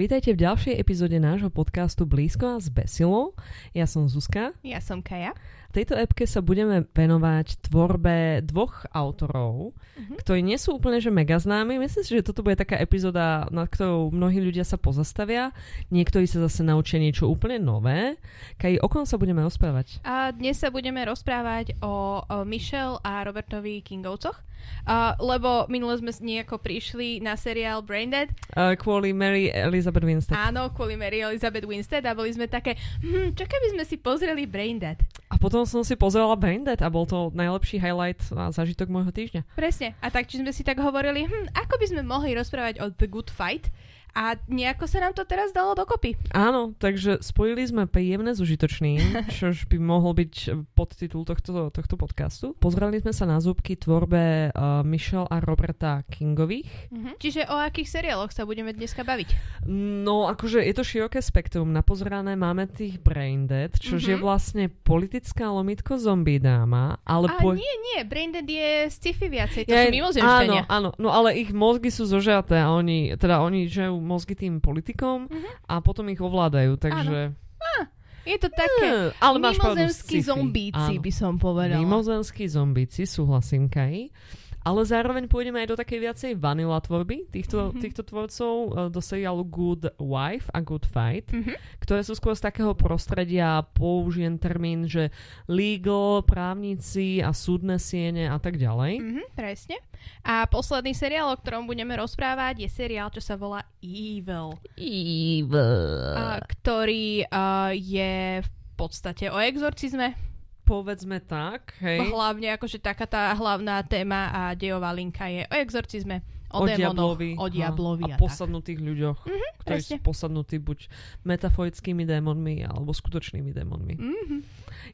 Vítajte v ďalšej epizóde nášho podcastu Blízko a s Besilou. Ja som Zuzka. Ja som Kaja. V tejto epke sa budeme venovať tvorbe dvoch autorov, uh-huh. ktorí nie sú úplne že mega známi. Myslím si, že toto bude taká epizóda, nad ktorou mnohí ľudia sa pozastavia. Niektorí sa zase naučia niečo úplne nové. Kaj, o kom sa budeme rozprávať? A dnes sa budeme rozprávať o, o Michelle a Robertovi Kingovcoch. Uh, lebo minule sme nejako prišli na seriál Braindead. Uh, kvôli Mary Elizabeth Winstead. Áno, kvôli Mary Elizabeth Winstead a boli sme také, hm, čo keby sme si pozreli Braindead? A potom som si pozrela Braindead a bol to najlepší highlight a zážitok môjho týždňa. Presne. A tak, či sme si tak hovorili, hm, ako by sme mohli rozprávať o The Good Fight, a nejako sa nám to teraz dalo dokopy. Áno, takže spojili sme príjemné s užitočným, čož by mohol byť podtitul tohto, tohto podcastu. Pozreli sme sa na zúbky tvorbe uh, Michelle a Roberta Kingových. Uh-huh. Čiže o akých seriáloch sa budeme dneska baviť? No, akože je to široké spektrum. Napozrané máme tých Braindead, čož uh-huh. je vlastne politická lomitko zombie dáma. Ale a po... nie, nie, Braindead je sci-fi viacej, to ja, sú mimozemšťania. Áno, áno, no ale ich mozgy sú zožaté a oni, teda oni že mozgy tým politikom uh-huh. a potom ich ovládajú, takže... Ah, je to také uh, ale mimozemskí zombíci, by som povedala. Mimozemskí zombíci, súhlasím, Kaj ale zároveň pôjdeme aj do takej viacej vanila tvorby týchto, mm-hmm. týchto tvorcov uh, do seriálu Good Wife a Good Fight, mm-hmm. ktoré sú skôr z takého prostredia, použijem termín, že legal, právnici a súdne siene a tak ďalej. Mm-hmm, presne. A posledný seriál, o ktorom budeme rozprávať, je seriál, čo sa volá Evil. Evil. A, ktorý uh, je v podstate o exorcizme povedzme tak, hej. Hlavne akože taká tá hlavná téma a dejová linka je o exorcizme, o, o démonoch, diablovi, o diablovi a, a posadnutých ľuďoch, mm-hmm, ktorí presne. sú posadnutí buď metaforickými démonmi alebo skutočnými démonmi. Mm-hmm.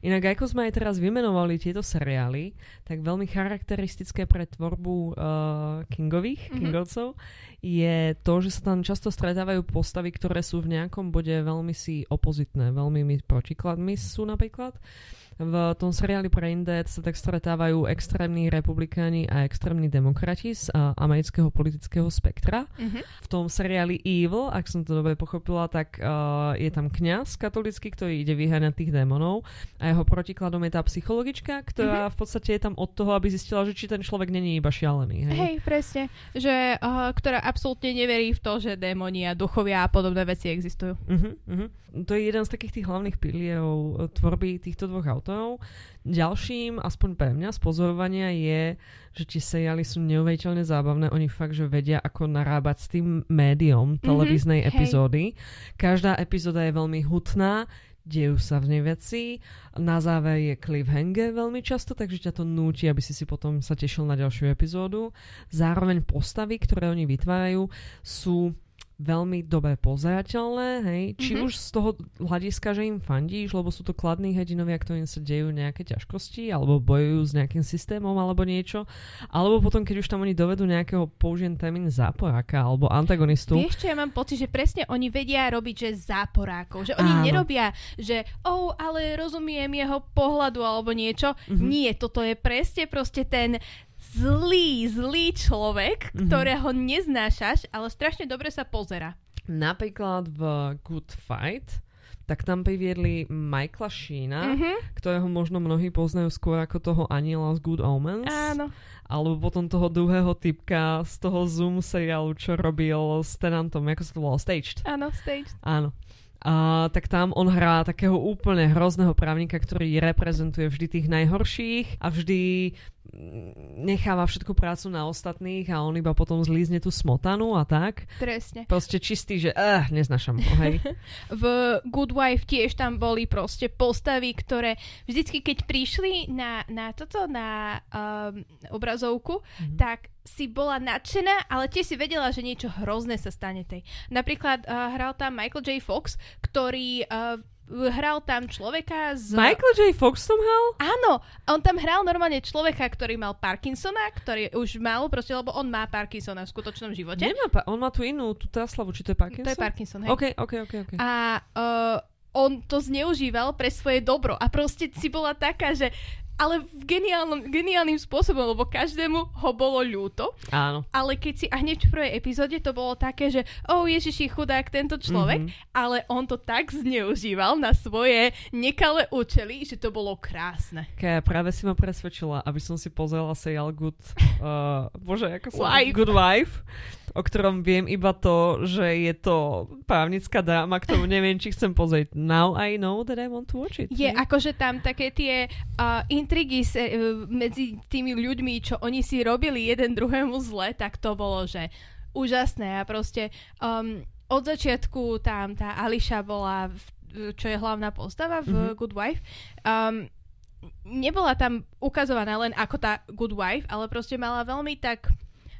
Inak ako sme aj teraz vymenovali tieto seriály, tak veľmi charakteristické pre tvorbu uh, Kingových, mm-hmm. Kingovcov, je to, že sa tam často stretávajú postavy, ktoré sú v nejakom bode veľmi si opozitné, veľmi protikladmi sú napríklad. V tom seriáli Braindead sa tak stretávajú extrémni republikáni a extrémni demokrati z uh, amerického politického spektra. Mm-hmm. V tom seriáli Evil, ak som to dobre pochopila, tak uh, je tam kňaz katolický, ktorý ide vyháňať tých démonov a jeho protikladom je tá psychologička, ktorá mm-hmm. v podstate je tam od toho, aby zistila, že či ten človek není iba šialený. Hej, hej presne. Že, uh, ktorá absolútne neverí v to, že démoni a duchovia a podobné veci existujú. Uh-huh. To je jeden z takých tých hlavných pilierov tvorby týchto dvoch aut autorov. Ďalším, aspoň pre mňa, z pozorovania je, že tie seriály sú neuveriteľne zábavné. Oni fakt, že vedia, ako narábať s tým médium mhm, televíznej mm-hmm, epizódy. Hej. Každá epizóda je veľmi hutná, dejú sa v nej veci. Na záver je cliffhanger veľmi často, takže ťa to núti, aby si si potom sa tešil na ďalšiu epizódu. Zároveň postavy, ktoré oni vytvárajú, sú veľmi dobre pozerateľné, hej, či mm-hmm. už z toho hľadiska, že im fandíš, lebo sú to kladní hedinovia, ktorým sa dejú nejaké ťažkosti, alebo bojujú s nejakým systémom, alebo niečo, alebo potom, keď už tam oni dovedú nejakého, použijem termín záporáka, alebo antagonistu. Vieš čo, ja mám pocit, že presne oni vedia robiť, že záporákov, že oni Áno. nerobia, že oh, ale rozumiem jeho pohľadu, alebo niečo. Mm-hmm. Nie, toto je presne proste ten zlý, zlý človek, mm-hmm. ktorého neznášaš, ale strašne dobre sa pozera. Napríklad v Good Fight tak tam priviedli Michaela Sheena, mm-hmm. ktorého možno mnohí poznajú skôr ako toho aniela z Good Omens. Áno. Alebo potom toho druhého typka z toho Zoom seriálu, čo robil s Tenantom, ako sa to volalo, Staged. Áno, Staged. Áno. A, tak tam on hrá takého úplne hrozného právnika, ktorý reprezentuje vždy tých najhorších a vždy necháva všetku prácu na ostatných a on iba potom zlízne tú smotanu a tak. Presne. Proste čistý, že uh, neznašam ho, hej. v Good Wife tiež tam boli proste postavy, ktoré vždycky, keď prišli na, na toto, na um, obrazovku, mm-hmm. tak si bola nadšená, ale tiež si vedela, že niečo hrozné sa stane tej. Napríklad uh, hral tam Michael J. Fox, ktorý uh, hral tam človeka z... Michael J. Fox tam hral? Áno, on tam hral normálne človeka, ktorý mal Parkinsona, ktorý už mal, proste, lebo on má Parkinsona v skutočnom živote. Nemá, pa- on má tu inú, tú Teslavu, či to je Parkinson? To je Parkinson, hej. OK, OK, OK. okay. A uh, on to zneužíval pre svoje dobro a proste si bola taká, že ale v geniálnom, geniálnym spôsobom, lebo každému ho bolo ľúto. Áno. Ale keď si, a hneď v prvej epizóde to bolo také, že oh Ježiši, chudák tento človek, mm-hmm. ale on to tak zneužíval na svoje nekalé účely, že to bolo krásne. Kaja, práve si ma presvedčila, aby som si pozrela seriál Good, uh, bože, ako sa Wife. Good Wife, o ktorom viem iba to, že je to právnická dráma, ktorú neviem, či chcem pozrieť. Now I know that I want to watch it. Je hej? akože tam také tie uh, intrigy se, uh, medzi tými ľuďmi, čo oni si robili jeden druhému zle, tak to bolo, že úžasné a proste um, od začiatku tam tá Ališa bola, v, čo je hlavná postava v Mhm. Good Wife, um, nebola tam ukazovaná len ako tá Good Wife, ale proste mala veľmi tak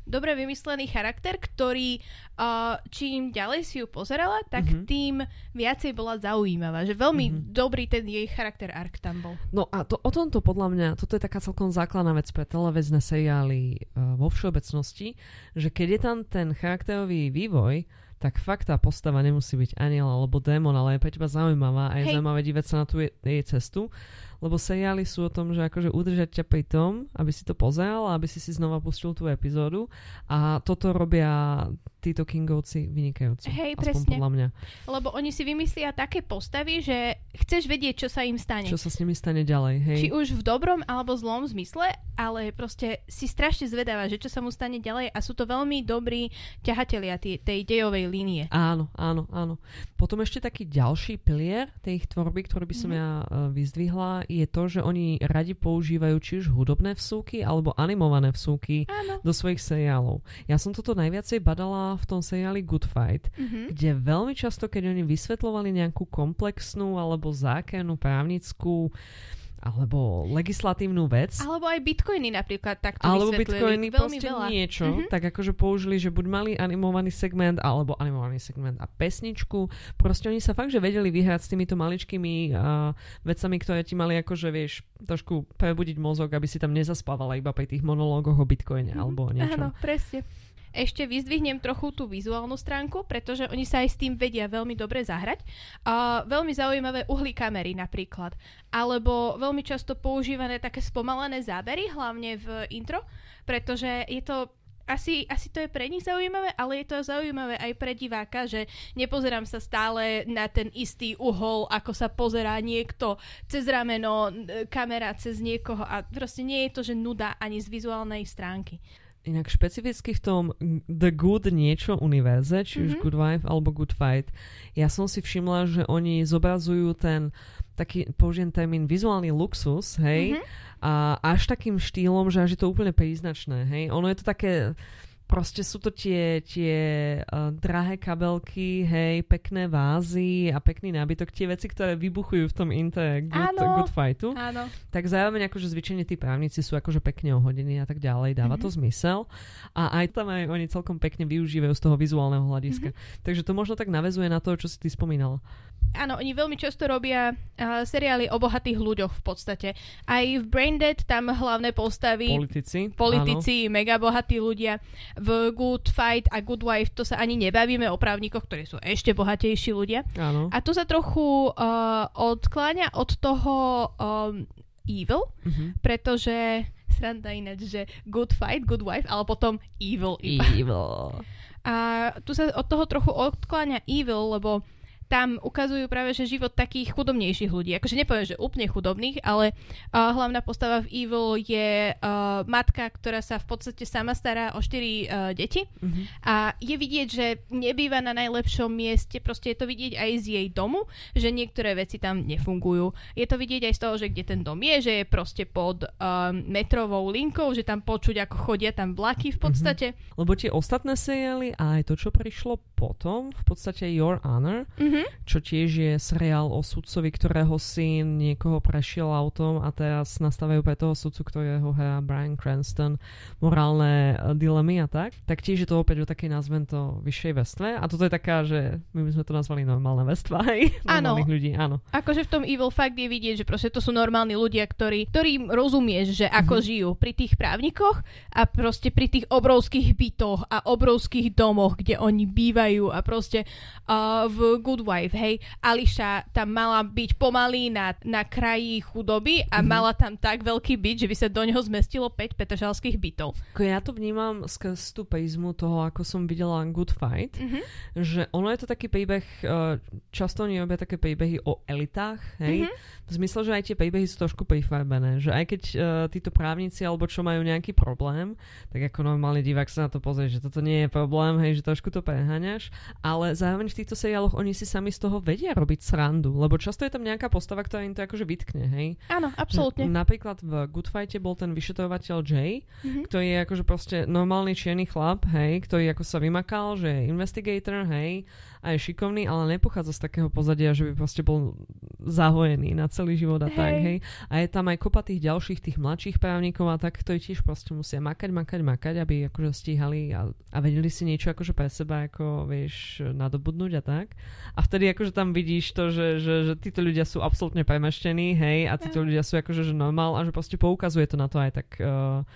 dobre vymyslený charakter, ktorý uh, čím ďalej si ju pozerala, tak Mhm. tým viacej bola zaujímavá. Že veľmi Mhm. dobrý ten jej charakter arc tam bol. No a to, o tomto podľa mňa, toto je taká celkom základná vec pre televízne seriály uh, vo všeobecnosti, že keď je tam ten charakterový vývoj, tak fakt tá postava nemusí byť aniel alebo démon, ale je pre teba zaujímavá a je Hej. zaujímavé dívať sa na tú je, jej cestu, lebo seriály sú o tom, že akože udržať ťa pri tom, aby si to pozeral a aby si si znova pustil tú epizódu. A toto robia títo Kingovci vynikajúci. Hej, aspoň presne. podľa mňa. Lebo oni si vymyslia také postavy, že chceš vedieť, čo sa im stane. Čo sa s nimi stane ďalej, hej? Či už v dobrom alebo zlom zmysle, ale proste si strašne zvedavá, že čo sa mu stane ďalej a sú to veľmi dobrí ťahatelia tej, tej dejovej línie. Áno, áno, áno. Potom ešte taký ďalší pilier tej ich tvorby, ktorý by som Mhm. ja uh, vyzdvihla, je to, že oni radi používajú či už hudobné vsúky alebo animované vsúky Áno. do svojich seriálov. Ja som toto najviacej badala v tom seriáli Good Fight, Mhm. kde veľmi často, keď oni vysvetľovali nejakú komplexnú alebo zákernú právnickú alebo legislatívnu vec, Alebo aj bitcoiny napríklad takto alebo bitcoiny, veľmi proste veľa. niečo, Mhm. tak akože použili, že buď mali animovaný segment, alebo animovaný segment a pesničku. Proste oni sa fakt, že vedeli vyhrať s týmito maličkými uh, vecami, ktoré ti mali akože, vieš, trošku prebudiť mozog, aby si tam nezaspávala iba pri tých monológoch o bitcoine Mhm. alebo o niečom. Áno, presne. Ešte vyzdvihnem trochu tú vizuálnu stránku, pretože oni sa aj s tým vedia veľmi dobre zahrať. A veľmi zaujímavé uhly kamery napríklad. Alebo veľmi často používané také spomalené zábery, hlavne v intro, pretože je to asi, asi to je pre nich zaujímavé, ale je to zaujímavé aj pre diváka, že nepozerám sa stále na ten istý uhol, ako sa pozerá niekto cez rameno, kamera cez niekoho a proste nie je to, že nuda ani z vizuálnej stránky. Inak špecificky v tom The Good niečo univerze, či už Mhm. Good Wife alebo Good Fight, ja som si všimla, že oni zobrazujú ten taký, použijem termín, vizuálny luxus, hej, Mhm. a až takým štýlom, že až je to úplne príznačné, hej. Ono je to také, proste sú to tie, tie uh, drahé kabelky, hej, pekné vázy a pekný nábytok, tie veci, ktoré vybuchujú v tom inte good, Áno. good fightu Áno. tak zároveň akože zvyčajne tí právnici sú akože pekne ohodení a tak ďalej, dáva to zmysel a aj tam aj oni celkom pekne využívajú z toho vizuálneho hľadiska. Takže to možno tak navezuje na to, čo si ty spomínala. Áno, oni veľmi často robia uh, seriály o bohatých ľuďoch v podstate. Aj v Braindead tam hlavné postavy, Politici. politici, mega bohatí ľudia. V Good Fight a Good Wife to sa ani nebavíme o právnikoch, ktorí sú ešte bohatejší ľudia. Áno. A tu sa trochu uh, odkláňa od toho um, evil, Mhm. pretože sranda ináč, že Good Fight, Good Wife, ale potom evil iba. Evil. A tu sa od toho trochu odkláňa Evil, lebo tam ukazujú práve, že život takých chudobnejších ľudí. Akože nepoviem, že úplne chudobných, ale uh, hlavná postava v Evil je uh, matka, ktorá sa v podstate sama stará o štyri uh, deti Mhm. a je vidieť, že nebýva na najlepšom mieste, proste je to vidieť aj z jej domu, že niektoré veci tam nefungujú. Je to vidieť aj z toho, že kde ten dom je, že je proste pod um, metrovou linkou, že tam počuť, ako chodia tam vlaky v podstate. Lebo tie ostatné seriály a aj to, čo prišlo potom, v podstate Your Honor, Mhm. čo tiež je seriál o sudcovi, ktorého syn niekoho prešiel autom a teraz nastavujú pre toho sudcu, ktorého hrá Brian Cranston, morálne eh, dilemy a tak. Tak tiež je to opäť o takej, nazvem to, vyššej vrstve. A toto je taká, že my by sme to nazvali normálna vrstva, hej? Áno. Normálnych ľudí, áno. Akože v tom Evil fakt je vidieť, že proste to sú normálni ľudia, ktorí, ktorým rozumieš, že ako Mhm. žijú pri tých právnikoch a proste pri tých obrovských bytoch a obrovských domoch, kde oni bývajú a proste uh, v Good Wife, hej, Ališa tam mala byť pomaly na, na kraji chudoby a mm-hmm. mala tam tak veľký byt, že by sa do neho zmestilo 5 petržalských bytov. Ja to vnímam skrz tú pejzmu toho, ako som videla Good Fight, mm-hmm. že ono je to taký príbeh, eh, často oni robia také príbehy o elitách, hej, mm-hmm. v zmysle, že aj tie príbehy sú trošku prifarbené, že aj keď uh, títo právnici alebo čo majú nejaký problém, tak ako normálny divák sa na to pozrie, že toto nie je problém, hej, že trošku to preháňaš, ale zároveň v týchto seriáloch oni si sami z toho vedia robiť srandu, lebo často je tam nejaká postava, ktorá im to akože vytkne, hej. Áno, absolútne. N- napríklad v Good Fighte bol ten vyšetrovateľ Jay, mm-hmm. ktorý je akože proste normálny čierny chlap, hej, ktorý ako sa vymakal, že je investigator, hej, a je šikovný, ale nepochádza z takého pozadia, že by proste bol zahojený na celý život a hey. tak, hej. A je tam aj kopa tých ďalších, tých mladších právnikov a tak, ktorí tiež proste musia makať, makať, makať, aby akože stíhali a, a vedeli si niečo akože pre seba, ako vieš, nadobudnúť a tak. A vtedy akože tam vidíš to, že, že, že títo ľudia sú absolútne premaštení, hej, a títo ľudia sú akože že normál a že proste poukazuje to na to aj tak uh,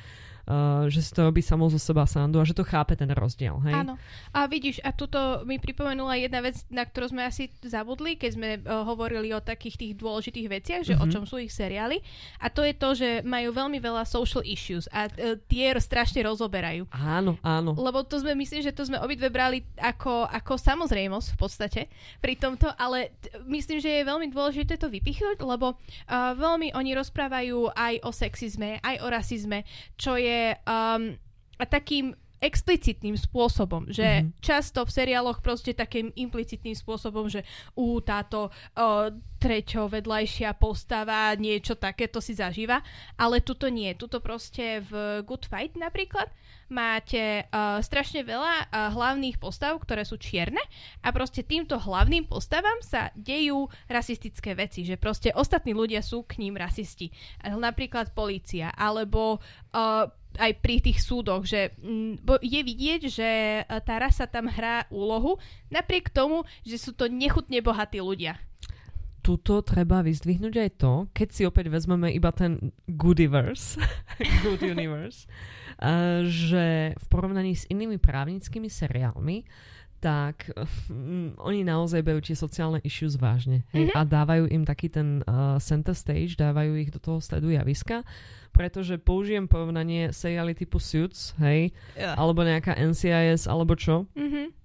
uh, že si to robí samo zo seba sandu a že to chápe ten rozdiel. Hej? Áno. A vidíš, a tuto mi pripomenula jedna vec, na ktorú sme asi zabudli, keď sme uh, hovorili o takých tých dôležitých veciach, že mm-hmm. o mhm. čom sú ich seriály. A to je to, že majú veľmi veľa social issues a uh, tie strašne rozoberajú. Áno, áno. Lebo to sme, myslím, že to sme obidve brali ako, ako samozrejmosť v podstate pri tomto, ale t- myslím, že je veľmi dôležité to vypichnúť, lebo uh, veľmi oni rozprávajú aj o sexizme, aj o rasizme, čo je je um, takým explicitným spôsobom, že mm-hmm. často v seriáloch proste takým implicitným spôsobom, že u táto uh, treťo vedľajšia postava niečo takéto si zažíva, ale tuto nie. Tuto proste v Good Fight napríklad máte uh, strašne veľa uh, hlavných postav, ktoré sú čierne a proste týmto hlavným postavám sa dejú rasistické veci, že proste ostatní ľudia sú k ním rasisti. Napríklad polícia, alebo uh, aj pri tých súdoch, že mm, je vidieť, že e, tá rasa tam hrá úlohu, napriek tomu, že sú to nechutne bohatí ľudia. Tuto treba vyzdvihnúť aj to, keď si opäť vezmeme iba ten Goodiverse, Good Universe, uh, že v porovnaní s inými právnickými seriálmi tak um, oni naozaj berú tie sociálne issues vážne. Hej? Mm-hmm. A dávajú im taký ten uh, center stage, dávajú ich do toho stredu javiska, pretože použijem porovnanie seriály typu Suits, hej, yeah. alebo nejaká NCIS, alebo čo. Mm-hmm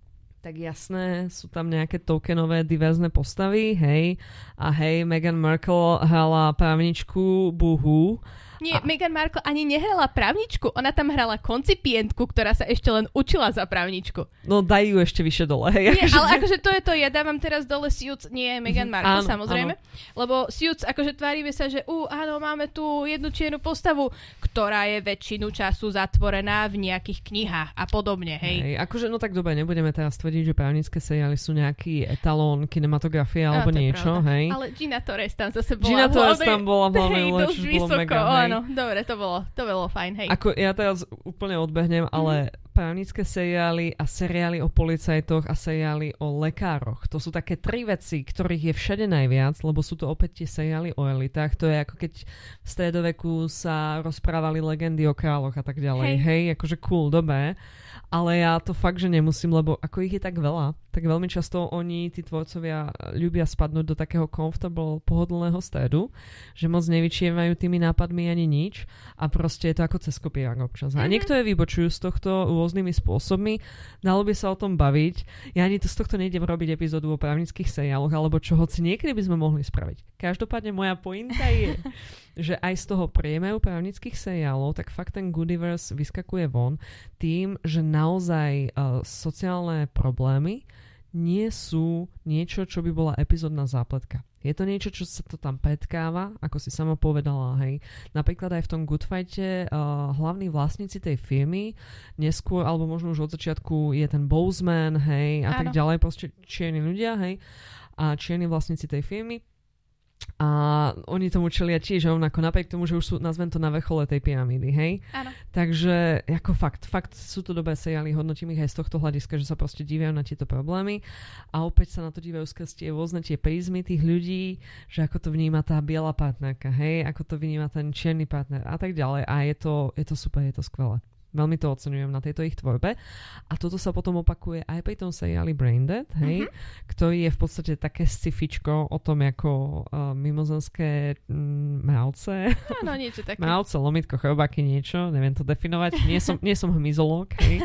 tak jasné, sú tam nejaké tokenové diverzné postavy, hej. A hej, Meghan Markle hrala právničku Buhu nie, a... Meghan Markle ani nehrala právničku, ona tam hrala koncipientku, ktorá sa ešte len učila za právničku. No daj ju ešte vyššie dole. Hej, nie, akože... ale akože to je to, ja dávam teraz dole Suits, nie Meghan Markle áno, samozrejme, áno. lebo Suits, akože tvárime sa, že uh, áno, máme tu jednu čiernu postavu, ktorá je väčšinu času zatvorená v nejakých knihách a podobne, hej. hej akože, no tak dobre, nebudeme teraz tvrdiť, že právnické seriály sú nejaký etalón kinematografie alebo no, niečo, pravda. hej. Ale Gina Torres tam zase bola Gina Torres tam bola v hlavnej áno, dobre, to bolo, to bolo fajn, hej. Ako ja teraz úplne odbehnem, mm-hmm. ale právnické seriály a seriály o policajtoch a seriály o lekároch. To sú také tri veci, ktorých je všade najviac, lebo sú to opäť tie seriály o elitách. To je ako keď v stredoveku sa rozprávali legendy o kráľoch a tak ďalej. Hej, Hej akože cool, dobe ale ja to fakt, že nemusím, lebo ako ich je tak veľa, tak veľmi často oni, tí tvorcovia, ľubia spadnúť do takého comfortable, pohodlného stredu, že moc nevyčievajú tými nápadmi ani nič a proste je to ako cez kopírák občas. A mhm. niektoré vybočujú z tohto rôznymi spôsobmi, dalo by sa o tom baviť. Ja ani to z tohto nejdem robiť epizódu o právnických seriáloch alebo čo, hoci niekedy by sme mohli spraviť. Každopádne moja pointa je, že aj z toho priemeru právnických seriálov, tak fakt ten Goodiverse vyskakuje von tým, že naozaj uh, sociálne problémy nie sú niečo, čo by bola epizódna zápletka. Je to niečo, čo sa to tam petkáva, ako si sama povedala, hej. Napríklad aj v tom Good Fighte uh, hlavní vlastníci tej firmy, neskôr, alebo možno už od začiatku je ten Bozeman, hej, a Áno. tak ďalej, proste čierni ľudia, hej, a čierni vlastníci tej firmy a oni tomu čelia tiež rovnako, napriek tomu, že už sú, nazvem to, na vrchole tej pyramídy, hej? Áno. Takže, ako fakt, fakt sú to dobré seriály, hodnotím ich aj z tohto hľadiska, že sa proste divajú na tieto problémy a opäť sa na to divajú skrz tie rôzne tie prízmy tých ľudí, že ako to vníma tá biela partnerka, hej? Ako to vníma ten čierny partner a tak ďalej a je to, je to super, je to skvelé. Veľmi to oceňujem na tejto ich tvorbe. A toto sa potom opakuje aj pri tom seriáli Braindead, hej, mm-hmm. ktorý je v podstate také scifičko o tom, ako uh, mimozemské mm, mravce. Áno, niečo také. mravce, lomitko, chrobáky, niečo, neviem to definovať. Nie som, nie som hmyzolog, hej.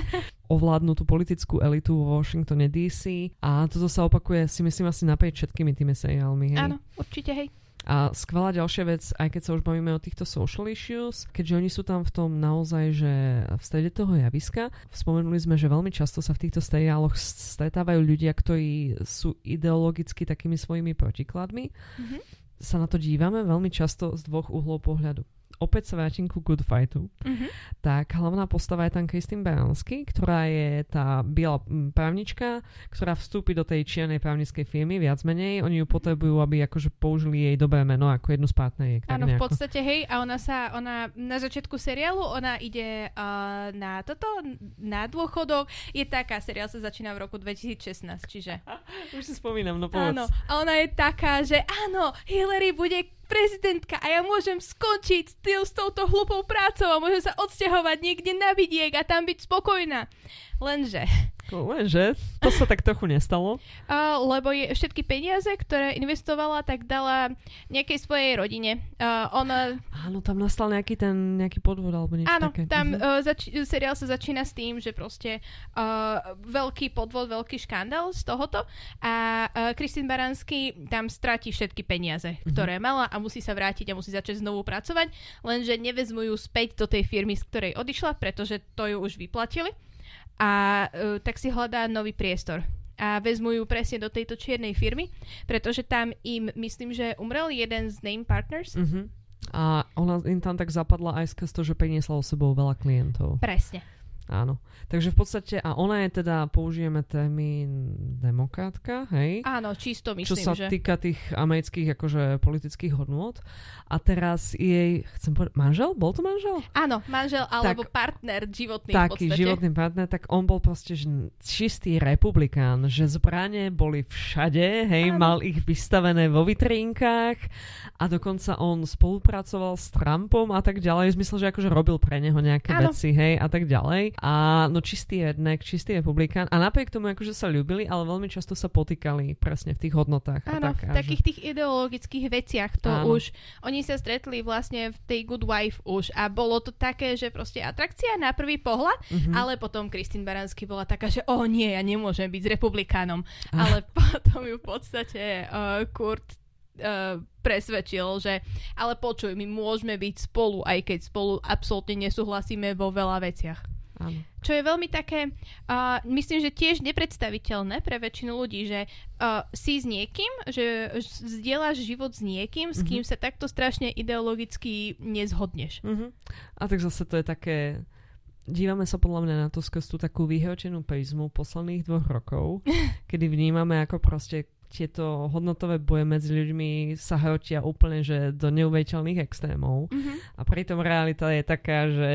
Ovládnu tú politickú elitu vo Washingtone DC a toto sa opakuje, si myslím, asi naprieč všetkými tými seriálmi, hej. Áno, určite, hej. A skvelá ďalšia vec, aj keď sa už bavíme o týchto social issues, keďže oni sú tam v tom naozaj, že v strede toho javiska, spomenuli sme, že veľmi často sa v týchto seriáloch stretávajú ľudia, ktorí sú ideologicky takými svojimi protikladmi. Mm-hmm. Sa na to dívame veľmi často z dvoch uhlov pohľadu opäť sa vrátim ku Good Fightu, mm-hmm. tak hlavná postava je tam Kristin Baranský, ktorá je tá biela právnička, ktorá vstúpi do tej čiernej právnickej firmy, viac menej. Oni ju potrebujú, aby akože použili jej dobré meno ako jednu z partneriek. Áno, v podstate, hej, a ona sa, ona na začiatku seriálu, ona ide uh, na toto, na dôchodok. Je taká, seriál sa začína v roku 2016, čiže... Už si spomínam, no povedz. Áno, a ona je taká, že áno, Hillary bude prezidentka a ja môžem skončiť s, s touto hlupou prácou a môžem sa odsťahovať niekde na vidiek a tam byť spokojná. Lenže Lenže to sa tak trochu nestalo. Uh, lebo je všetky peniaze, ktoré investovala, tak dala nejakej svojej rodine. Uh, ona... Áno, tam nastal nejaký ten nejaký podvod alebo niečo Áno, také. tam uh, zač- seriál sa začína s tým, že proste uh, veľký podvod, veľký škandál z tohoto a uh, Kristín Baranský tam stratí všetky peniaze, uh-huh. ktoré mala a musí sa vrátiť a musí začať znovu pracovať, lenže nevezmu ju späť do tej firmy, z ktorej odišla, pretože to ju už vyplatili a uh, tak si hľadá nový priestor a vezmu ju presne do tejto čiernej firmy, pretože tam im, myslím, že umrel jeden z name partners. Uh-huh. A ona im tam tak zapadla aj skrz to, že priniesla o sebou veľa klientov. Presne. Áno. Takže v podstate, a ona je teda, použijeme termín demokratka, hej? Áno, čisto myslím, Čo sa že... týka tých amerických akože politických hodnôt. A teraz jej, chcem povedať, manžel? Bol to manžel? Áno, manžel alebo tak, partner životný Taký životný partner, tak on bol proste že čistý republikán, že zbranie boli všade, hej, Áno. mal ich vystavené vo vitrínkach a dokonca on spolupracoval s Trumpom a tak ďalej, v zmysle, že akože robil pre neho nejaké Áno. veci, hej, a tak ďalej. A no čistý redneck, čistý republikán. A napriek tomu akože sa ľúbili, ale veľmi často sa potýkali presne v tých hodnotách. Áno, tak, v takých že... tých ideologických veciach to Áno. už, oni sa stretli vlastne v tej Good Wife už a bolo to také, že proste atrakcia na prvý pohľad, mm-hmm. ale potom Kristín Baranský bola taká, že o nie, ja nemôžem byť s republikánom. Ah. Ale potom ju v podstate uh, Kurt uh, presvedčil, že ale počuj, my môžeme byť spolu, aj keď spolu absolútne nesúhlasíme vo veľa veciach. Áno. Čo je veľmi také, uh, myslím, že tiež nepredstaviteľné pre väčšinu ľudí, že uh, si s niekým, že zdieľaš život s niekým, s kým mm-hmm. sa takto strašne ideologicky nezhodneš. Mm-hmm. A tak zase to je také... Dívame sa podľa mňa na to skrz tú takú vyhročenú prizmu posledných dvoch rokov, kedy vnímame ako proste tieto hodnotové boje medzi ľuďmi sa hrotia úplne že do neuveriteľných extrémov. Mm-hmm. A pritom realita je taká, že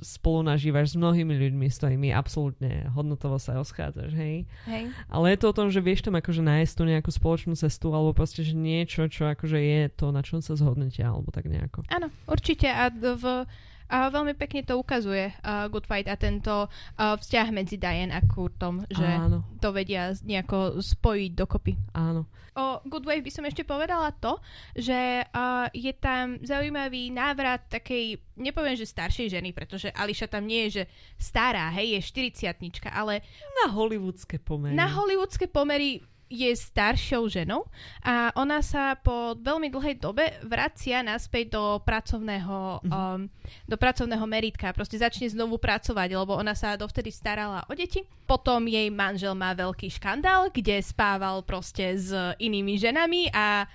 spolu nažívaš s mnohými ľuďmi, s ktorými absolútne hodnotovo sa rozchádzaš, hej? hej. Ale je to o tom, že vieš tam akože nájsť tú nejakú spoločnú cestu, alebo proste, že niečo, čo akože je to, na čom sa zhodnete, alebo tak nejako. Áno, určite a v a veľmi pekne to ukazuje uh, Good Fight a tento uh, vzťah medzi Diane a Kurtom, že Áno. to vedia nejako spojiť dokopy. Áno. O Good Wave by som ešte povedala to, že uh, je tam zaujímavý návrat takej, nepoviem, že staršej ženy, pretože Ališa tam nie je, že stará, hej, je 40 ale... Na hollywoodske pomery. Na hollywoodske pomery je staršou ženou a ona sa po veľmi dlhej dobe vracia naspäť do pracovného, mm-hmm. um, do pracovného meritka. Proste začne znovu pracovať, lebo ona sa dovtedy starala o deti. Potom jej manžel má veľký škandál, kde spával proste s inými ženami a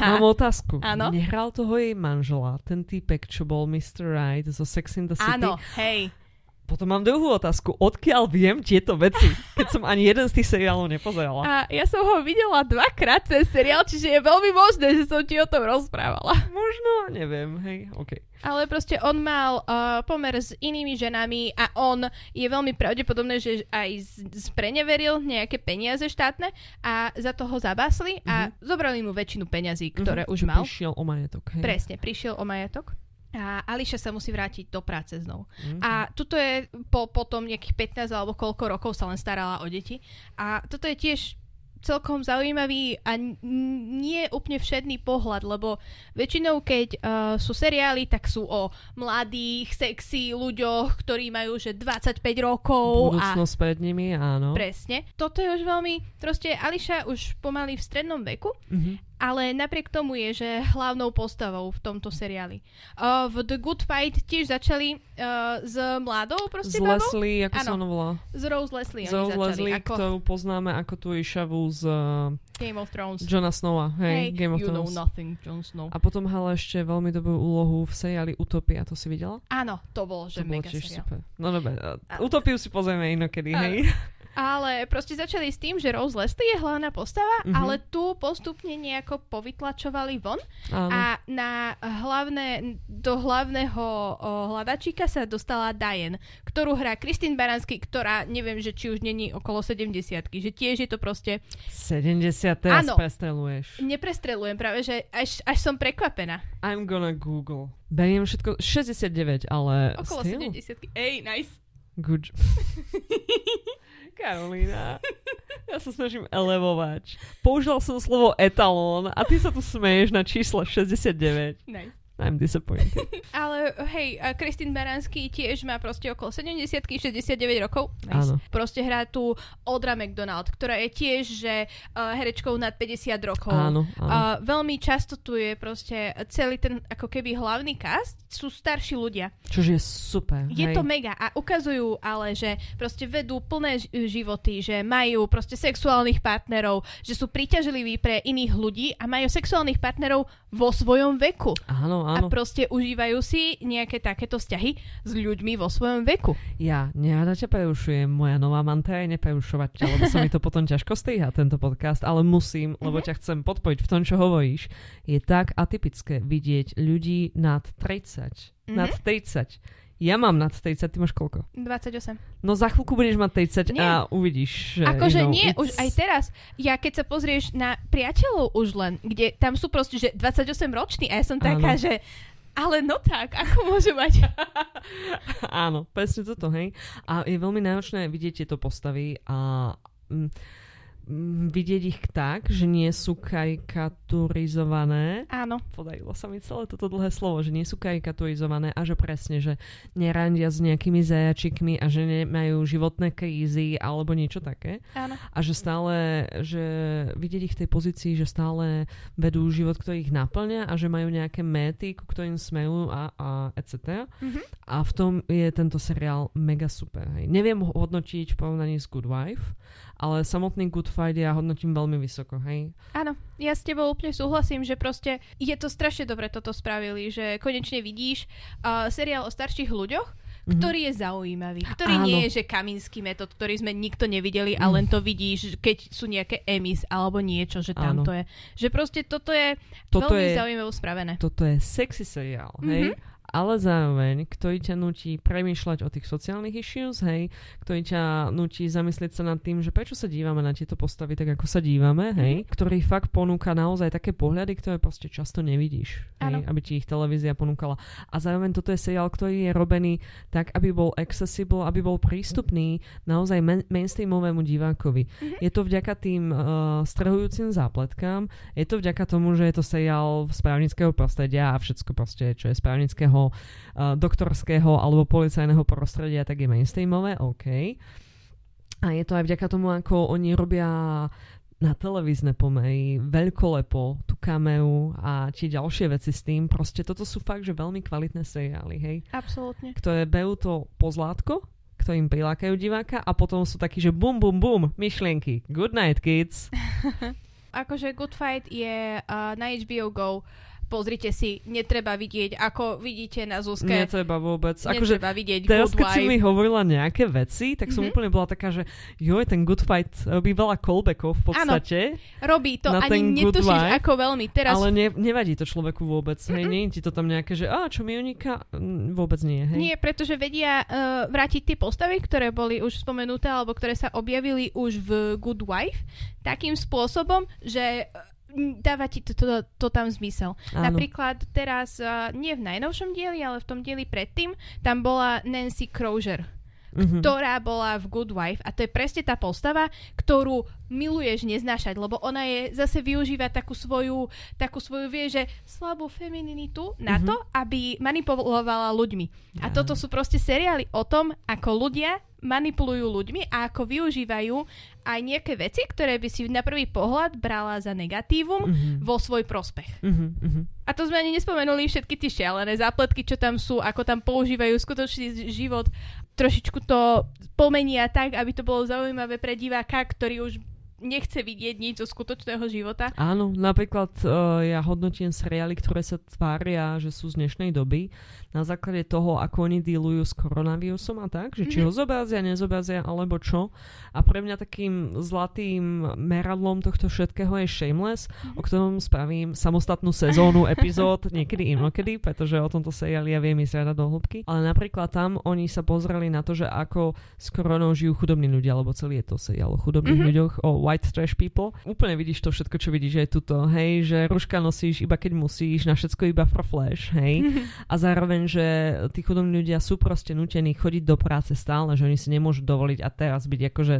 Mám otázku. Áno? Nehral toho jej manžela, ten týpek, čo bol Mr. Right zo Sex in the City? Áno, hej. Potom mám druhú otázku. Odkiaľ viem tieto veci, keď som ani jeden z tých seriálov nepozerala? A ja som ho videla dvakrát ten seriál, čiže je veľmi možné, že som ti o tom rozprávala. Možno, neviem, hej, OK. Ale proste on mal uh, pomer s inými ženami a on je veľmi pravdepodobné, že aj spreneveril nejaké peniaze štátne a za to ho zabásli a mm-hmm. zobrali mu väčšinu peňazí, ktoré mm-hmm, už mal. prišiel o majetok, hej? Presne, prišiel o majetok. A Ališa sa musí vrátiť do práce znovu. Mhm. A tuto je po, potom nejakých 15 alebo koľko rokov sa len starala o deti. A toto je tiež celkom zaujímavý a nie úplne všedný pohľad, lebo väčšinou, keď uh, sú seriály, tak sú o mladých, sexy ľuďoch, ktorí majú že 25 rokov a Budúcnosť pred nimi, áno. presne. Toto je už veľmi, proste Ališa už pomaly v strednom veku Mhm. Ale napriek tomu je, že hlavnou postavou v tomto seriáli. Uh, v The Good Fight tiež začali uh, s mladou Z proste babou? Leslie, ako sa ona volá? Z Rose Leslie Z oni začali, Leslie, ako ktorú poznáme ako tú išavu z uh, Game of Thrones. Johna Snowa. Hej, Game of you know Thrones. nothing, Jon Snow. A potom hala ešte veľmi dobrú úlohu v seriáli Utopia, to si videla? Áno, to bol, že to bolo mega tiež seriál. super. No dobre, uh, Utopiu si pozrieme inokedy, hej? Ale proste začali s tým, že Rose Leslie je hlavná postava, Mhm. ale tu postupne nejako povytlačovali von Áno. a na hlavné, do hlavného o, hľadačíka sa dostala Diane, ktorú hrá Kristín Baranský, ktorá neviem, že či už není okolo 70 že tiež je to proste... 70 teraz Áno. prestreluješ. Neprestrelujem práve, že až, až som prekvapená. I'm gonna Google. Beriem všetko, 69, ale Okolo still. 70 Ej, nice. Good. Karolína, ja sa snažím elevovať. Použila som slovo etalón a ty sa tu smeješ na číslo 69. nice. I'm disappointed. Ale hej, a Kristín Baranský tiež má proste okolo 70 69 rokov. Áno. Proste hrá tu Audra McDonald, ktorá je tiež že uh, herečkou nad 50 rokov. Áno, áno. Uh, veľmi často tu je proste celý ten ako keby hlavný cast sú starší ľudia. Čože je super. Je hej. to mega a ukazujú ale, že proste vedú plné životy, že majú proste sexuálnych partnerov, že sú príťažliví pre iných ľudí a majú sexuálnych partnerov vo svojom veku. Áno, A áno. proste užívajú si nejaké takéto vzťahy s ľuďmi vo svojom veku. Ja prerušujem, moja nová mantra je neprerušovať ťa, lebo sa mi to potom ťažko stríha, tento podcast, ale musím, lebo ťa chcem podporiť v tom, čo hovoríš. Je tak atypické vidieť ľudí nad 30. Nad 30. Ja mám nad 30, ty máš koľko? 28. No za chvíľku budeš mať 30 Nie. a uvidíš, že... Akože you know, nie, it's- už aj teraz. Ja keď sa pozrieš na priateľov už len, kde tam sú proste, že 28 roční a ja som taká, Áno. že ale no tak, ako môže mať? Áno, presne toto, hej. A je veľmi náročné vidieť tieto postavy a mm, vidieť ich tak, že nie sú karikaturizované. Áno. Podarilo sa mi celé toto dlhé slovo, že nie sú karikaturizované a že presne, že nerandia s nejakými zajačikmi a že nemajú životné krízy alebo niečo také. Áno. A že stále, že vidieť ich v tej pozícii, že stále vedú život, ktorý ich naplňa a že majú nejaké méty, ku ktorým smejú a, a etc. Mhm. A v tom je tento seriál mega super. Hej. Neviem ho hodnotiť v porovnaní s Good Wife, ale samotný Good Fight ja hodnotím veľmi vysoko. Hej. Áno, ja s tebou úplne súhlasím, že proste je to strašne dobre toto spravili, že konečne vidíš uh, seriál o starších ľuďoch, Mhm. ktorý je zaujímavý, ktorý Áno. nie je, že kamínsky metód, ktorý sme nikto nevideli a len to vidíš, keď sú nejaké emis alebo niečo, že tam Áno. to je. Že proste toto je Toto veľmi je- zaujímavé spravené. Toto je sexy seriál, hej? Ale zároveň, ktorý ťa nutí premýšľať o tých sociálnych issues, hej? Ktorý ťa nutí zamyslieť sa nad tým, že prečo sa dívame na tieto postavy tak, ako sa dívame, hej? Ktorý fakt ponúka naozaj také pohľady, ktoré proste často nevidíš, hej? Aby ti ich televízia ponúkala. A zároveň toto je seriál, ktorý je robený tak, aby bol accessible, aby bol prístupný naozaj main- mainstreamovému divákovi. Je to vďaka tým uh, strhujúcim zápletkám, je to vďaka tomu, že je to seriál z právnického prostredia a všetko proste, čo je z právnického, uh, doktorského alebo policajného prostredia, tak je mainstreamové, OK. A je to aj vďaka tomu, ako oni robia na televízne pomery, veľkolepo, tú kameu a tie ďalšie veci s tým. Proste toto sú fakt, že veľmi kvalitné seriály, hej Absolútne. ktoré berú to pozlátko, ktorým prilákajú diváka a potom sú takí, že bum, bum, bum, myšlienky. Good night, kids. Akože Good Fight je uh, na HBO Go. Pozrite si, netreba vidieť, ako vidíte na Zuzke. Netreba vôbec. Akože netreba vidieť teraz, Good keď si Wife. mi hovorila nejaké veci, tak som Mhm. úplne bola taká, že joj, ten Good Fight robí veľa callbackov v podstate, Robí to, ani netušíš, Wife, ako veľmi. Teraz ale ne, nevadí to človeku vôbec. Hej, nie je ti to tam nejaké, že a čo mi uniká? Vôbec nie, hej. Nie, pretože vedia uh, vrátiť tie postavy, ktoré boli už spomenuté alebo ktoré sa objavili už v Good Wife takým spôsobom, že uh, dáva ti to, to, to tam zmysel. Áno. Napríklad teraz, uh, nie v najnovšom dieli, ale v tom dieli predtým, tam bola Nancy Crozier Mhm. ktorá bola v Good Wife a to je presne tá postava, ktorú miluješ neznášať, lebo ona je zase využíva takú svoju, takú svoju vie, že slabú femininitu na Mhm. to, aby manipulovala ľuďmi. A Áno. toto sú proste seriály o tom, ako ľudia manipulujú ľuďmi a ako využívajú aj nejaké veci, ktoré by si na prvý pohľad brala za negatívum Mhm. vo svoj prospech. Mhm, mhm. A to sme ani nespomenuli všetky tie šialené zápletky, čo tam sú, ako tam používajú skutočný život. Trošičku to pomenia tak, aby to bolo zaujímavé pre diváka, ktorý už nechce vidieť nič zo skutočného života. Áno, napríklad uh, ja hodnotím seriály, ktoré sa tvária, že sú z dnešnej doby na základe toho, ako oni dealujú s koronavírusom a tak, že či Mhm. ho zobrazia, nezobrazia, alebo čo. A pre mňa takým zlatým meradlom tohto všetkého je Shameless, o ktorom spravím samostatnú sezónu epizód niekedy inokedy, pretože o tomto seriáli ja viem ísť rada do hĺbky. Ale napríklad tam oni sa pozreli na to, že ako s koronou žijú chudobní ľudia, lebo celý je to seriál o chudobných Mhm. ľuďoch, o white trash people. Úplne vidíš to všetko, čo vidíš, že je tuto, hej, že ruška nosíš iba keď musíš, na všetko iba for flash, hej. A zároveň, že tí chudobní ľudia sú proste nutení chodiť do práce stále, že oni si nemôžu dovoliť a teraz byť akože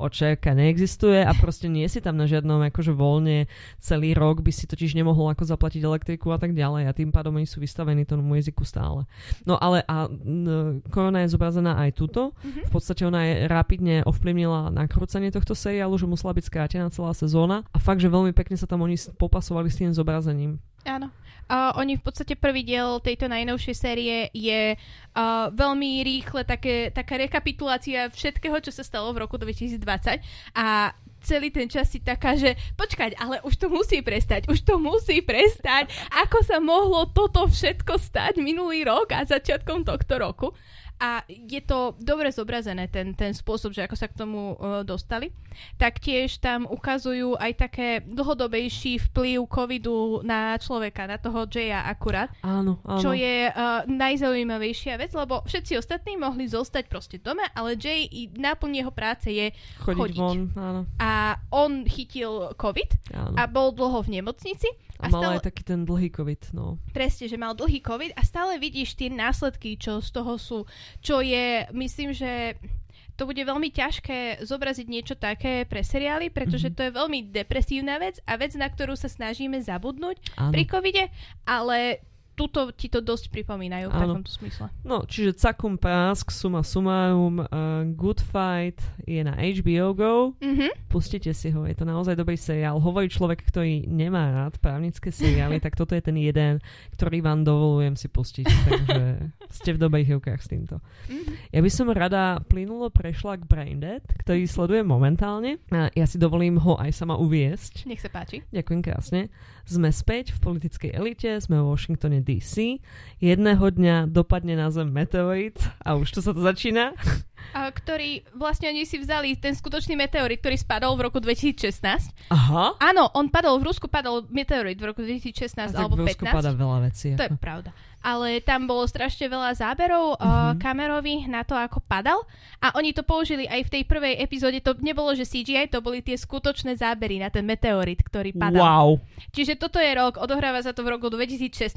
očerka neexistuje a proste nie si tam na žiadnom akože voľne celý rok by si totiž nemohol ako zaplatiť elektriku a tak ďalej a tým pádom oni sú vystavení tomu jazyku stále. No ale a n, korona je zobrazená aj tuto. Mhm. V podstate ona je rapidne ovplyvnila nakrúcanie tohto seriálu, že musela byť skrátená celá sezóna a fakt, že veľmi pekne sa tam oni popasovali s tým zobrazením. Áno. Uh, oni v podstate prvý diel tejto najnovšej série je uh, veľmi rýchle také, taká rekapitulácia všetkého, čo sa stalo v roku 2020 a celý ten čas si taká, že počkať, ale už to musí prestať, už to musí prestať. Ako sa mohlo toto všetko stať minulý rok a začiatkom tohto roku? A je to dobre zobrazené, ten, ten spôsob, že ako sa k tomu uh, dostali. Taktiež tam ukazujú aj také dlhodobejší vplyv covidu na človeka, na toho Jaya akurát, Áno, áno. čo je uh, najzaujímavejšia vec, lebo všetci ostatní mohli zostať proste doma, ale Jay, i náplň jeho práce je chodiť, chodiť. von, áno. a on chytil covid áno. a bol dlho v nemocnici A, a mal stále, aj taký ten dlhý covid, no. presne, že mal dlhý covid a stále vidíš tie následky, čo z toho sú, čo je, myslím, že to bude veľmi ťažké zobraziť niečo také pre seriály, pretože Mhm. to je veľmi depresívna vec a vec, na ktorú sa snažíme zabudnúť Áno. pri covide, ale tuto ti to dosť pripomínajú v Áno. takomto smysle. No, čiže Cakum Prask, Suma Sumarum, uh, Good Fight je na HBO Go. Mhm. Pustite si ho, je to naozaj dobrý seriál. Hovorí človek, ktorý nemá rád právnické seriály, tak toto je ten jeden, ktorý vám dovolujem si pustiť. Takže ste v dobrých rukách s týmto. Mhm. Ja by som rada plynulo prešla k Braindead, ktorý sledujem momentálne. A ja si dovolím ho aj sama uviesť. Nech sa páči. Ďakujem krásne. Sme späť v politickej elite, sme vo Washingtone DC. Jedného dňa dopadne na Zem meteorit a už tu sa to začína. A, ktorý vlastne oni si vzali ten skutočný meteorit, ktorý spadol v roku 2016. Aha. Áno, on padol, v Rusku padol meteorit v roku 2016 A alebo v Rusku 15. padá veľa vecí. To je pravda. Ale tam bolo strašne veľa záberov uh, Mhm. kamerových na to, ako padal. A oni to použili aj v tej prvej epizóde. To nebolo, že CGI, to boli tie skutočné zábery na ten meteorit, ktorý padal. Wow. Čiže toto je rok, odohráva sa to v roku 2016.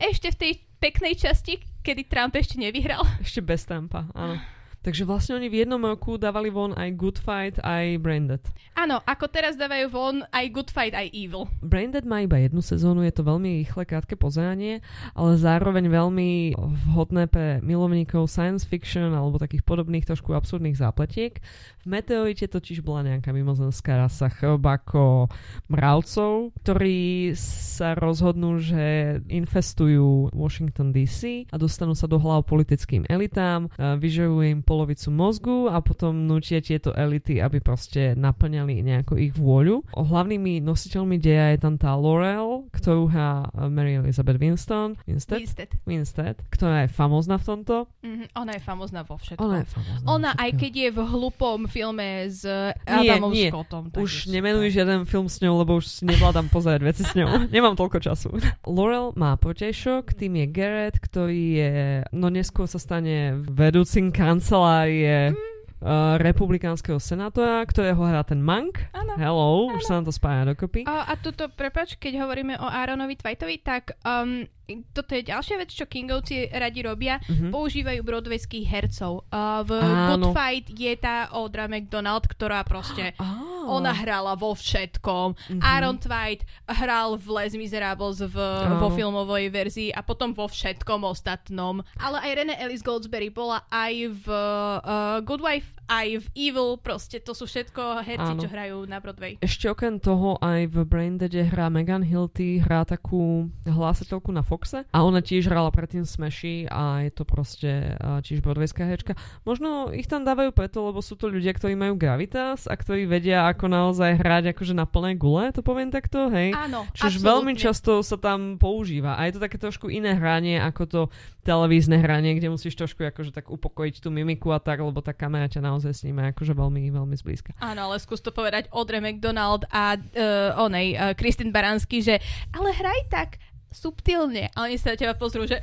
Ešte v tej peknej časti, kedy Trump ešte nevyhral. Ešte bez Trumpa, áno. Takže vlastne oni v jednom roku dávali von aj Good Fight, aj Branded. Áno, ako teraz dávajú von aj Good Fight, aj Evil. Branded má iba jednu sezónu, je to veľmi rýchle, krátke pozeranie, ale zároveň veľmi vhodné pre milovníkov science fiction alebo takých podobných trošku absurdných zápletiek. V Meteorite totiž bola nejaká mimozemská rasa chrobáko mravcov, ktorí sa rozhodnú, že infestujú Washington DC a dostanú sa do hlav politickým elitám, a vyžarujú im polovicu mozgu a potom nutia tieto elity, aby proste naplňali nejakú ich vôľu. O hlavnými nositeľmi deja je tam tá Laurel, ktorú hrá eh, Mary Elizabeth Winston, Winstead, Winstead. Winstead, ktorá je famózna v tomto. Mhm, ona je famózna vo všetkom. Ona je famózna. Ona, aj keď je v hlupom filme s Nie, Adamom nie. Scottom. tak Už je nemenuj žiaden film s ňou, lebo už nevládam pozerať veci s ňou. Nemám toľko času. Laurel má protejšok, tým je Garrett, ktorý je, no neskôr sa stane vedúcim kancelárie uh, republikánskeho senátora, ktorého hrá ten Monk. Áno. Hello, Áno. už sa nám to spája dokopy. A, a tuto, prepač, keď hovoríme o Aaronovi Twightovi, tak um, toto je ďalšia vec, čo Kingovci radi robia. Mhm. Používajú broadwayských hercov. Uh, v Áno. Good Fight je tá Audra McDonald, ktorá proste... Ah. Ona hrala vo všetkom. Mhm. Aaron Twight hral v Les Miserables v, Áno. vo filmovej verzii a potom vo všetkom ostatnom. Ale aj Renée Ellis Goldsberry bola aj v uh, Good Wife, aj v Evil. Proste to sú všetko herci, Áno. čo hrajú na Broadway. Ešte okrem toho aj v Braindeade hrá Megan Hilty, hrá takú hlásateľku na Foxe a ona tiež hrala predtým Smashy a je to proste tiež broadwayská herečka. Možno ich tam dávajú preto, lebo sú to ľudia, ktorí majú gravitas a ktorí vedia ako naozaj hrať akože na plné gule, to poviem takto, hej. Áno, Čiže absolútne. veľmi často sa tam používa. A je to také trošku iné hranie ako to televízne hranie, kde musíš trošku akože tak upokojiť tú mimiku a tak, lebo tá kamera ťa naozaj sníma akože veľmi, veľmi zblízka. Áno, ale skús to povedať Audrey McDonald a uh, onej, uh, Kristin Baranský, že ale hraj tak subtilne. A oni sa na teba pozrú, že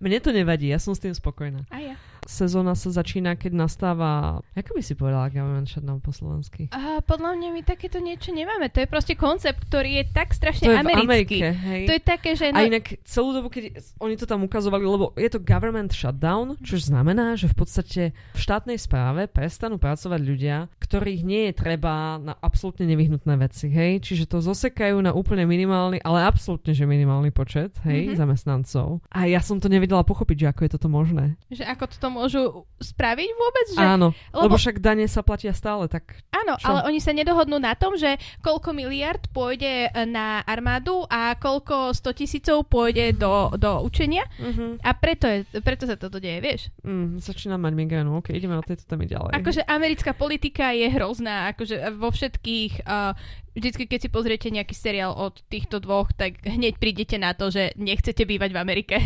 Mne to nevadí, ja som s tým spokojná. a ja. Sezóna sa začína, keď nastáva... Ako by si povedala government shutdown po slovensky? A podľa mňa my takéto niečo nemáme. To je proste koncept, ktorý je tak strašne To je americký. Amerike, hej? To je také, že... A inak celú dobu, keď oni to tam ukazovali, lebo je to government shutdown, čo znamená, že v podstate v štátnej správe prestanú pracovať ľudia, ktorých nie je treba na absolútne nevyhnutné veci, hej? Čiže to zosekajú na úplne minimálny, ale absolútne, že minimálny počet, hej, Mhm. zamestnancov. A ja som to nevedela pochopiť, že ako je toto možné. že ako toto môžu spraviť vôbec? Že... Áno, lebo... lebo- však dane sa platia stále, tak Áno, Čo? ale oni sa nedohodnú na tom, že koľko miliard pôjde e, na armádu a koľko 100 tisícov pôjde do, do učenia. uh-huh. A preto, je, preto sa toto deje, vieš. mm, začínam mať migrénu. OK, ideme od tejto témy ďalej. Akože americká politika je hrozná, akože vo všetkých, uh, vždycky keď si pozriete nejaký seriál od týchto dvoch, tak hneď prídete na to, že nechcete bývať v Amerike.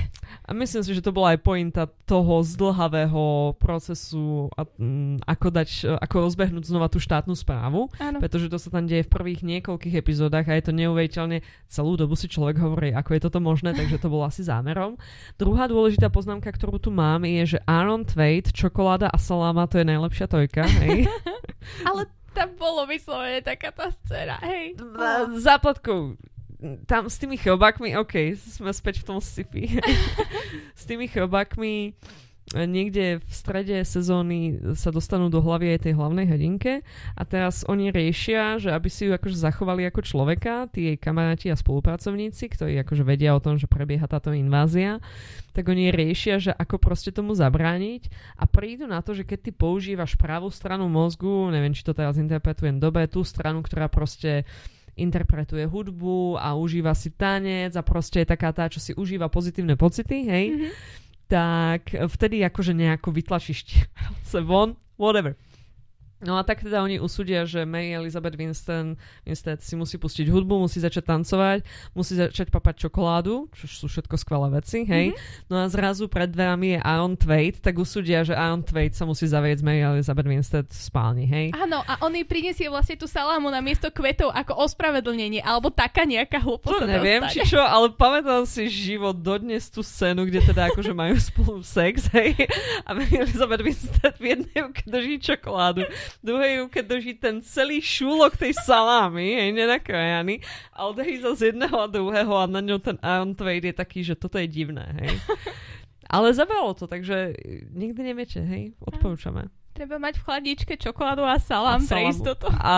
A myslím si, že to bola aj pointa toho zdlhavého procesu, a, mm, ako, dať, ako rozbehnúť znova tú štátnu správu, Áno. pretože to sa tam deje v prvých niekoľkých epizódach a je to neuveriteľne, celú dobu si človek hovorí, ako je toto možné, takže to bolo asi zámerom. Druhá dôležitá poznámka, ktorú tu mám, je, že Aaron Tveit, čokoláda a saláma, to je najlepšia tojka, hej? Ale tam bolo vyslovene taká tá scéna, hej. Na- tam s tými chrobákmi, OK, sme späť v tom sci-fi. s tými chrobákmi e, niekde v strede sezóny sa dostanú do hlavy aj tej hlavnej hrdinke a teraz oni riešia, že aby si ju akože zachovali ako človeka, tí jej kamaráti a spolupracovníci, ktorí akože vedia o tom, že prebieha táto invázia, tak oni riešia, že ako proste tomu zabrániť a prídu na to, že keď ty používaš pravú stranu mozgu, neviem, či to teraz interpretujem dobre, tú stranu, ktorá proste interpretuje hudbu a užíva si tanec a proste je taká tá, čo si užíva pozitívne pocity, hej, Mhm. Tak vtedy akože nejako vytlačíš tie von, whatever. No a tak teda oni usúdia, že Mary Elizabeth Winston, Winston si musí pustiť hudbu, musí začať tancovať, musí začať papať čokoládu, čo sú všetko skvelé veci, hej. Mhm. No a zrazu pred dverami je Aaron Tveit, tak usúdia, že Aaron Tveit sa musí zavrieť s Mary Elizabeth Winston v spálni, hej. Áno, a on jej prinesie vlastne tú salámu na miesto kvetov ako ospravedlnenie, alebo taká nejaká hlúposť. neviem, stane. či čo, ale pamätám si život dodnes tú scénu, kde teda akože majú spolu sex, hej, a Mary Elizabeth Winston v jednej drží čokoládu, druhej ruke drží ten celý šúlok tej salámy, hej, nenakrájaný, a sa z jedného a druhého a na ňou ten Aaron Tveit je taký, že toto je divné, hej. Ale zabralo to, takže nikdy neviete, hej, odporúčame. Treba mať v chladničke čokoládu a salám A pre salamu. istotu. A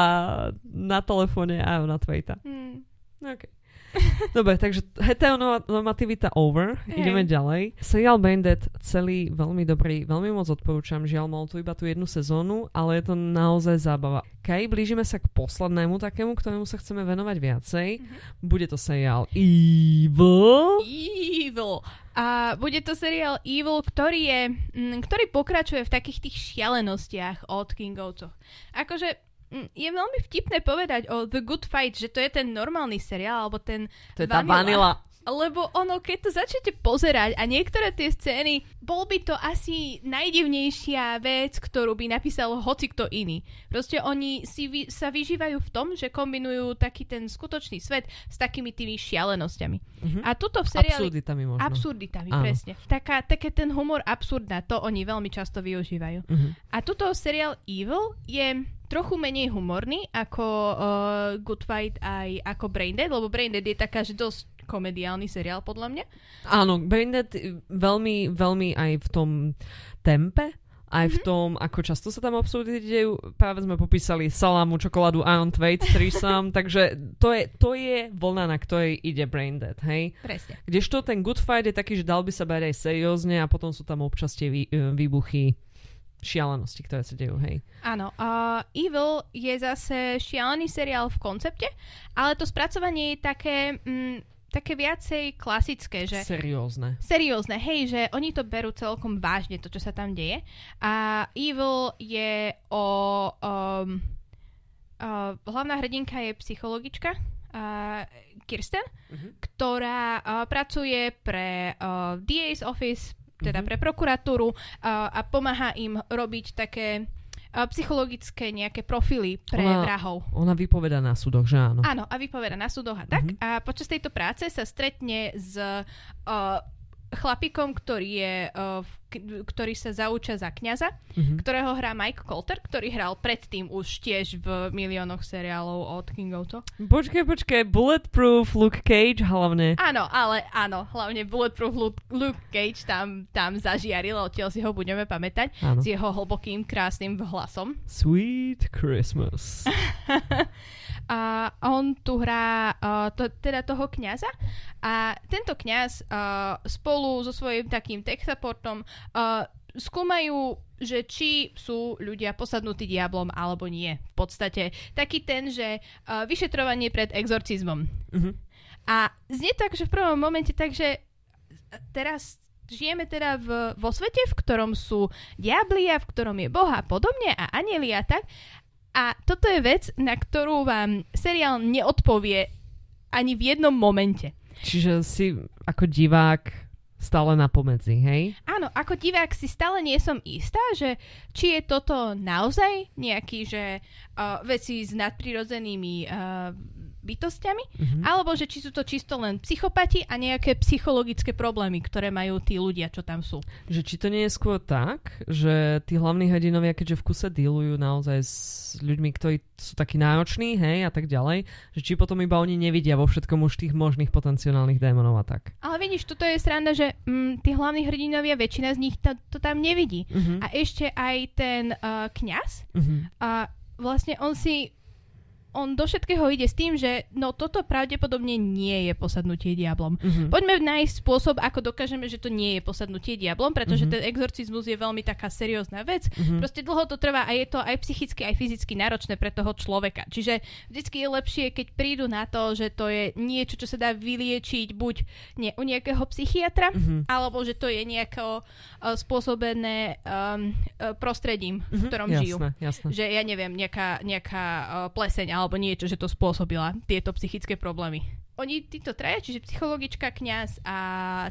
na telefóne Aarona Tveita. Hmm. OK. Dobre, takže heteronormativita over. Hej. Ideme ďalej. Serial Bandit celý veľmi dobrý, veľmi moc odporúčam. Žiaľ, mal tu iba tú jednu sezónu, ale je to naozaj zábava. Kaj, blížime sa k poslednému takému, ktorému sa chceme venovať viacej. Bude to seriál Evil. Evil. A bude to seriál Evil, ktorý je, mm, ktorý pokračuje v takých tých šialenostiach od Kingovcoch. Akože je veľmi vtipné povedať o The Good Fight, že to je ten normálny seriál, alebo ten To je tá vanila. lebo ono, keď to začnete pozerať a niektoré tie scény, bol by to asi najdivnejšia vec, ktorú by napísal hoci kto iný. Proste oni si vy, sa vyžívajú v tom, že kombinujú taký ten skutočný svet s takými tými šialenosťami. Mhm. A tuto v seriáli... Absurditami možno. Absurditami, Áno. presne. Taká, také ten humor absurdná, to oni veľmi často využívajú. Mhm. A tuto seriál Evil je trochu menej humorný ako uh, Good Fight aj ako Braindead, lebo Braindead je taká, že dosť komediálny seriál podľa mňa. Áno, Braindead veľmi, veľmi aj v tom tempe, aj v tom, ako často sa tam absurdity dejú. Práve sme popísali salámu, čokoládu, Iron Tveit, threesome, takže to je, to je vlna, na ktorej ide Braindead, hej? Presne. Kdežto ten Good Fight je taký, že dal by sa brať aj seriózne a potom sú tam občas tie vý, e, výbuchy šialenosti, ktoré sa dejú, hej. Áno, uh, Evil je zase šialený seriál v koncepte, ale to spracovanie je také, mm, také viacej klasické, že Seriózne. seriózne, hej, že oni to berú celkom vážne, to, čo sa tam deje. A Evil je o... Um, uh, hlavná hrdinka je psychologička, uh, Kirsten, Mhm. ktorá uh, pracuje pre uh, DA's office, teda Mhm. pre prokuratúru uh, a pomáha im robiť také psychologické nejaké profily pre Ona- vrahov. Ona vypoveda na súdoch, že áno. Áno, a vypoveda na súdoch a tak. Mhm. A počas tejto práce sa stretne s uh, chlapikom, ktorý, je, ktorý sa zauča za kňaza, Mhm. ktorého hrá Mike Colter, ktorý hral predtým už tiež v miliónoch seriálov od Kingovto. Počkaj, počkaj, Bulletproof, Luke Cage hlavne. Áno, ale áno, hlavne Bulletproof Luke, Luke Cage tam, tam zažiaril, odtiaľ si ho budeme pamätať, Áno. s jeho hlbokým, krásnym hlasom. Sweet Christmas. a on tu hrá uh, to, teda toho kňaza a tento kňaz uh, spolu so svojím takým tech supportom uh, skúmajú, že či sú ľudia posadnutí diablom alebo nie. V podstate taký ten, že uh, vyšetrovanie pred exorcizmom. Mhm. A znie tak, že v prvom momente takže teraz žijeme teda v, vo svete, v ktorom sú diabli a v ktorom je Boh a podobne a anieli a tak. A toto je vec, na ktorú vám seriál neodpovie ani v jednom momente. Čiže si ako divák stále na pomedzi, hej? Áno, ako divák si stále nie som istá, že či je toto naozaj nejaký, že uh, veci s nadprirodzenými uh, bytostiami, Mhm. alebo že či sú to čisto len psychopati a nejaké psychologické problémy, ktoré majú tí ľudia, čo tam sú. Že či to nie je skôr tak, že tí hlavní hrdinovia, keďže v kuse dealujú naozaj s ľuďmi, ktorí sú takí nároční, hej, a tak ďalej, že či potom iba oni nevidia vo všetkom už tých možných potenciálnych démonov a tak. Ale vidíš, toto je sranda, že mm, tí hlavní hrdinovia, väčšina z nich to, to tam nevidí. Mhm. A ešte aj ten uh, kňaz, Mhm. a vlastne on si on do všetkého ide s tým, že no toto pravdepodobne nie je posadnutie diablom. Mhm. Poďme nájsť spôsob, ako dokážeme, že to nie je posadnutie diablom, pretože Mhm. ten exorcizmus je veľmi taká seriózna vec. Mhm. Proste dlho to trvá a je to aj psychicky, aj fyzicky náročné pre toho človeka. Čiže vždycky je lepšie, keď prídu na to, že to je niečo, čo sa dá vyliečiť buď nie, u nejakého psychiatra, Mhm. alebo že to je nejako uh, spôsobené um, prostredím, v Mhm. ktorom jasné, žijú. Jasné. Že ja neviem, nejaká, nejaká uh, pleseň alebo niečo, že to spôsobila tieto psychické problémy. Oni, títo traja, čiže psychologička, kňaz a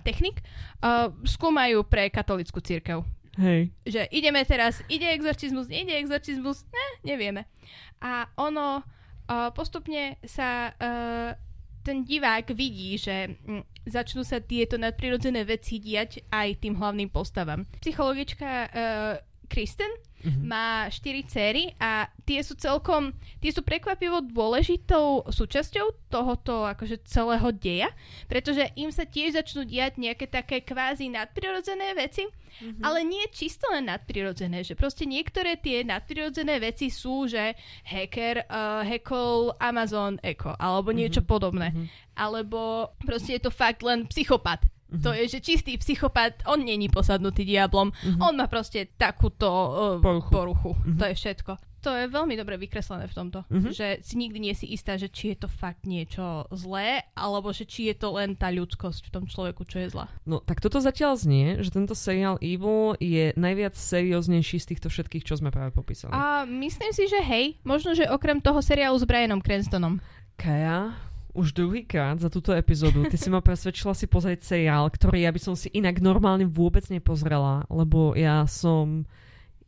technik, uh, skúmajú pre katolickú církev. Hej. Že ideme teraz, ide exorcizmus, nejde exorcizmus, ne, nevieme. A ono uh, postupne sa uh, ten divák vidí, že mm, začnú sa tieto nadprirodzené veci diať aj tým hlavným postavám. Psychologička uh, Kristen Mhm. má štyri céry a tie sú celkom, tie sú prekvapivo dôležitou súčasťou tohoto akože celého deja, pretože im sa tiež začnú diať nejaké také kvázi nadprirodzené veci, Mhm. ale nie čisto len nadprirodzené, že proste niektoré tie nadprirodzené veci sú, že hacker uh, hackol Amazon Echo alebo niečo podobné. Mhm. Alebo proste je to fakt len psychopat. Mhm. To je, že čistý psychopat, on není posadnutý diablom, Mhm. on má proste takúto uh, Poruchu. poruchu. Mhm. To je všetko. To je veľmi dobre vykreslené v tomto. Mhm. Že si nikdy nie si istá, že či je to fakt niečo zlé, alebo že či je to len tá ľudskosť v tom človeku, čo je zlá. No, tak toto zatiaľ znie, že tento seriál Evil je najviac serióznejší z týchto všetkých, čo sme práve popísali. A myslím si, že hej, možno, že okrem toho seriálu s Brianom Cranstonom. Kaja, už druhýkrát za túto epizódu. Ty si ma presvedčila si pozrieť seriál, ktorý ja by som si inak normálne vôbec nepozrela, lebo ja som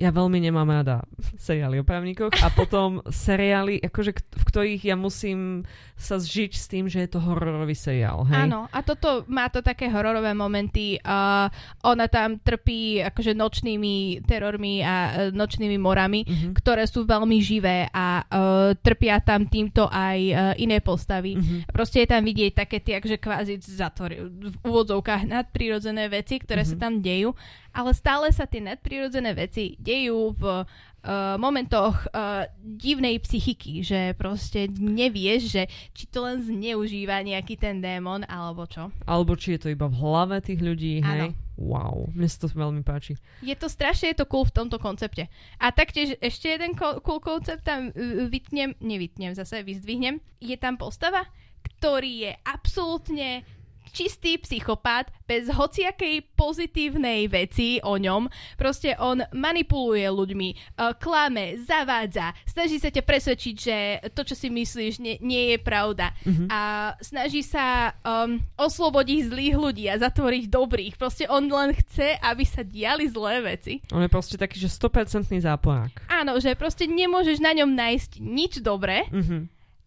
ja veľmi nemám rada seriály o právnikoch a potom seriály, akože, v ktorých ja musím sa zžiť s tým, že je to hororový seriál. Hej? Áno, a toto má to také hororové momenty. Uh, ona tam trpí akože nočnými terormi a uh, nočnými morami, uh-huh. ktoré sú veľmi živé a uh, trpia tam týmto aj uh, iné postavy. Uh-huh. Proste je tam vidieť také tie akože kvázi zatory, v úvodzovkách nadprirodzené veci, ktoré uh-huh. sa tam dejú ale stále sa tie nadprirodzené veci dejú v uh, momentoch uh, divnej psychiky, že proste nevieš, že či to len zneužíva nejaký ten démon, alebo čo. Alebo či je to iba v hlave tých ľudí, hej? Áno. Wow, mne sa to veľmi páči. Je to strašne, je to cool v tomto koncepte. A taktiež ešte jeden cool koncept tam vytnem, nevytnem zase, vyzdvihnem. Je tam postava, ktorý je absolútne čistý psychopát bez hociakej pozitívnej veci o ňom. Proste on manipuluje ľuďmi, uh, klame, zavádza, snaží sa ťa presvedčiť, že to, čo si myslíš, nie, nie je pravda. Mm-hmm. A snaží sa um, oslobodiť zlých ľudí a zatvoriť dobrých. Proste on len chce, aby sa diali zlé veci. On je proste taký, že 100% záporák. Áno, že proste nemôžeš na ňom nájsť nič dobré. Mm-hmm.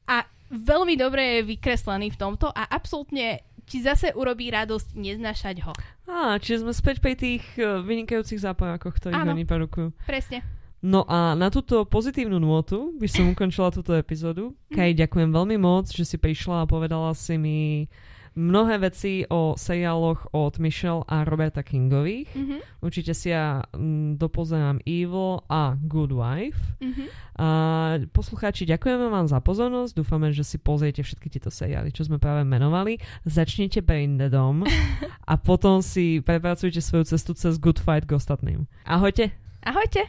A veľmi dobre je vykreslený v tomto a absolútne ti zase urobí radosť neznášať ho. Á, čiže sme späť pri tých uh, vynikajúcich zápojákoch, ktorých oni produkujú. presne. No a na túto pozitívnu nôtu by som ukončila túto epizódu. Kaj, ďakujem veľmi moc, že si prišla a povedala si mi mnohé veci o seriáloch od Michelle a Roberta Kingových. Mm-hmm. Určite si ja mm, dopozerám Evil a Good Wife. Mm-hmm. A poslucháči, ďakujeme vám za pozornosť. Dúfame, že si pozriete všetky tieto seriály, čo sme práve menovali. Začnite Braindeadom a potom si prepracujte svoju cestu cez Good Fight k ostatným. Ahojte! Ahojte!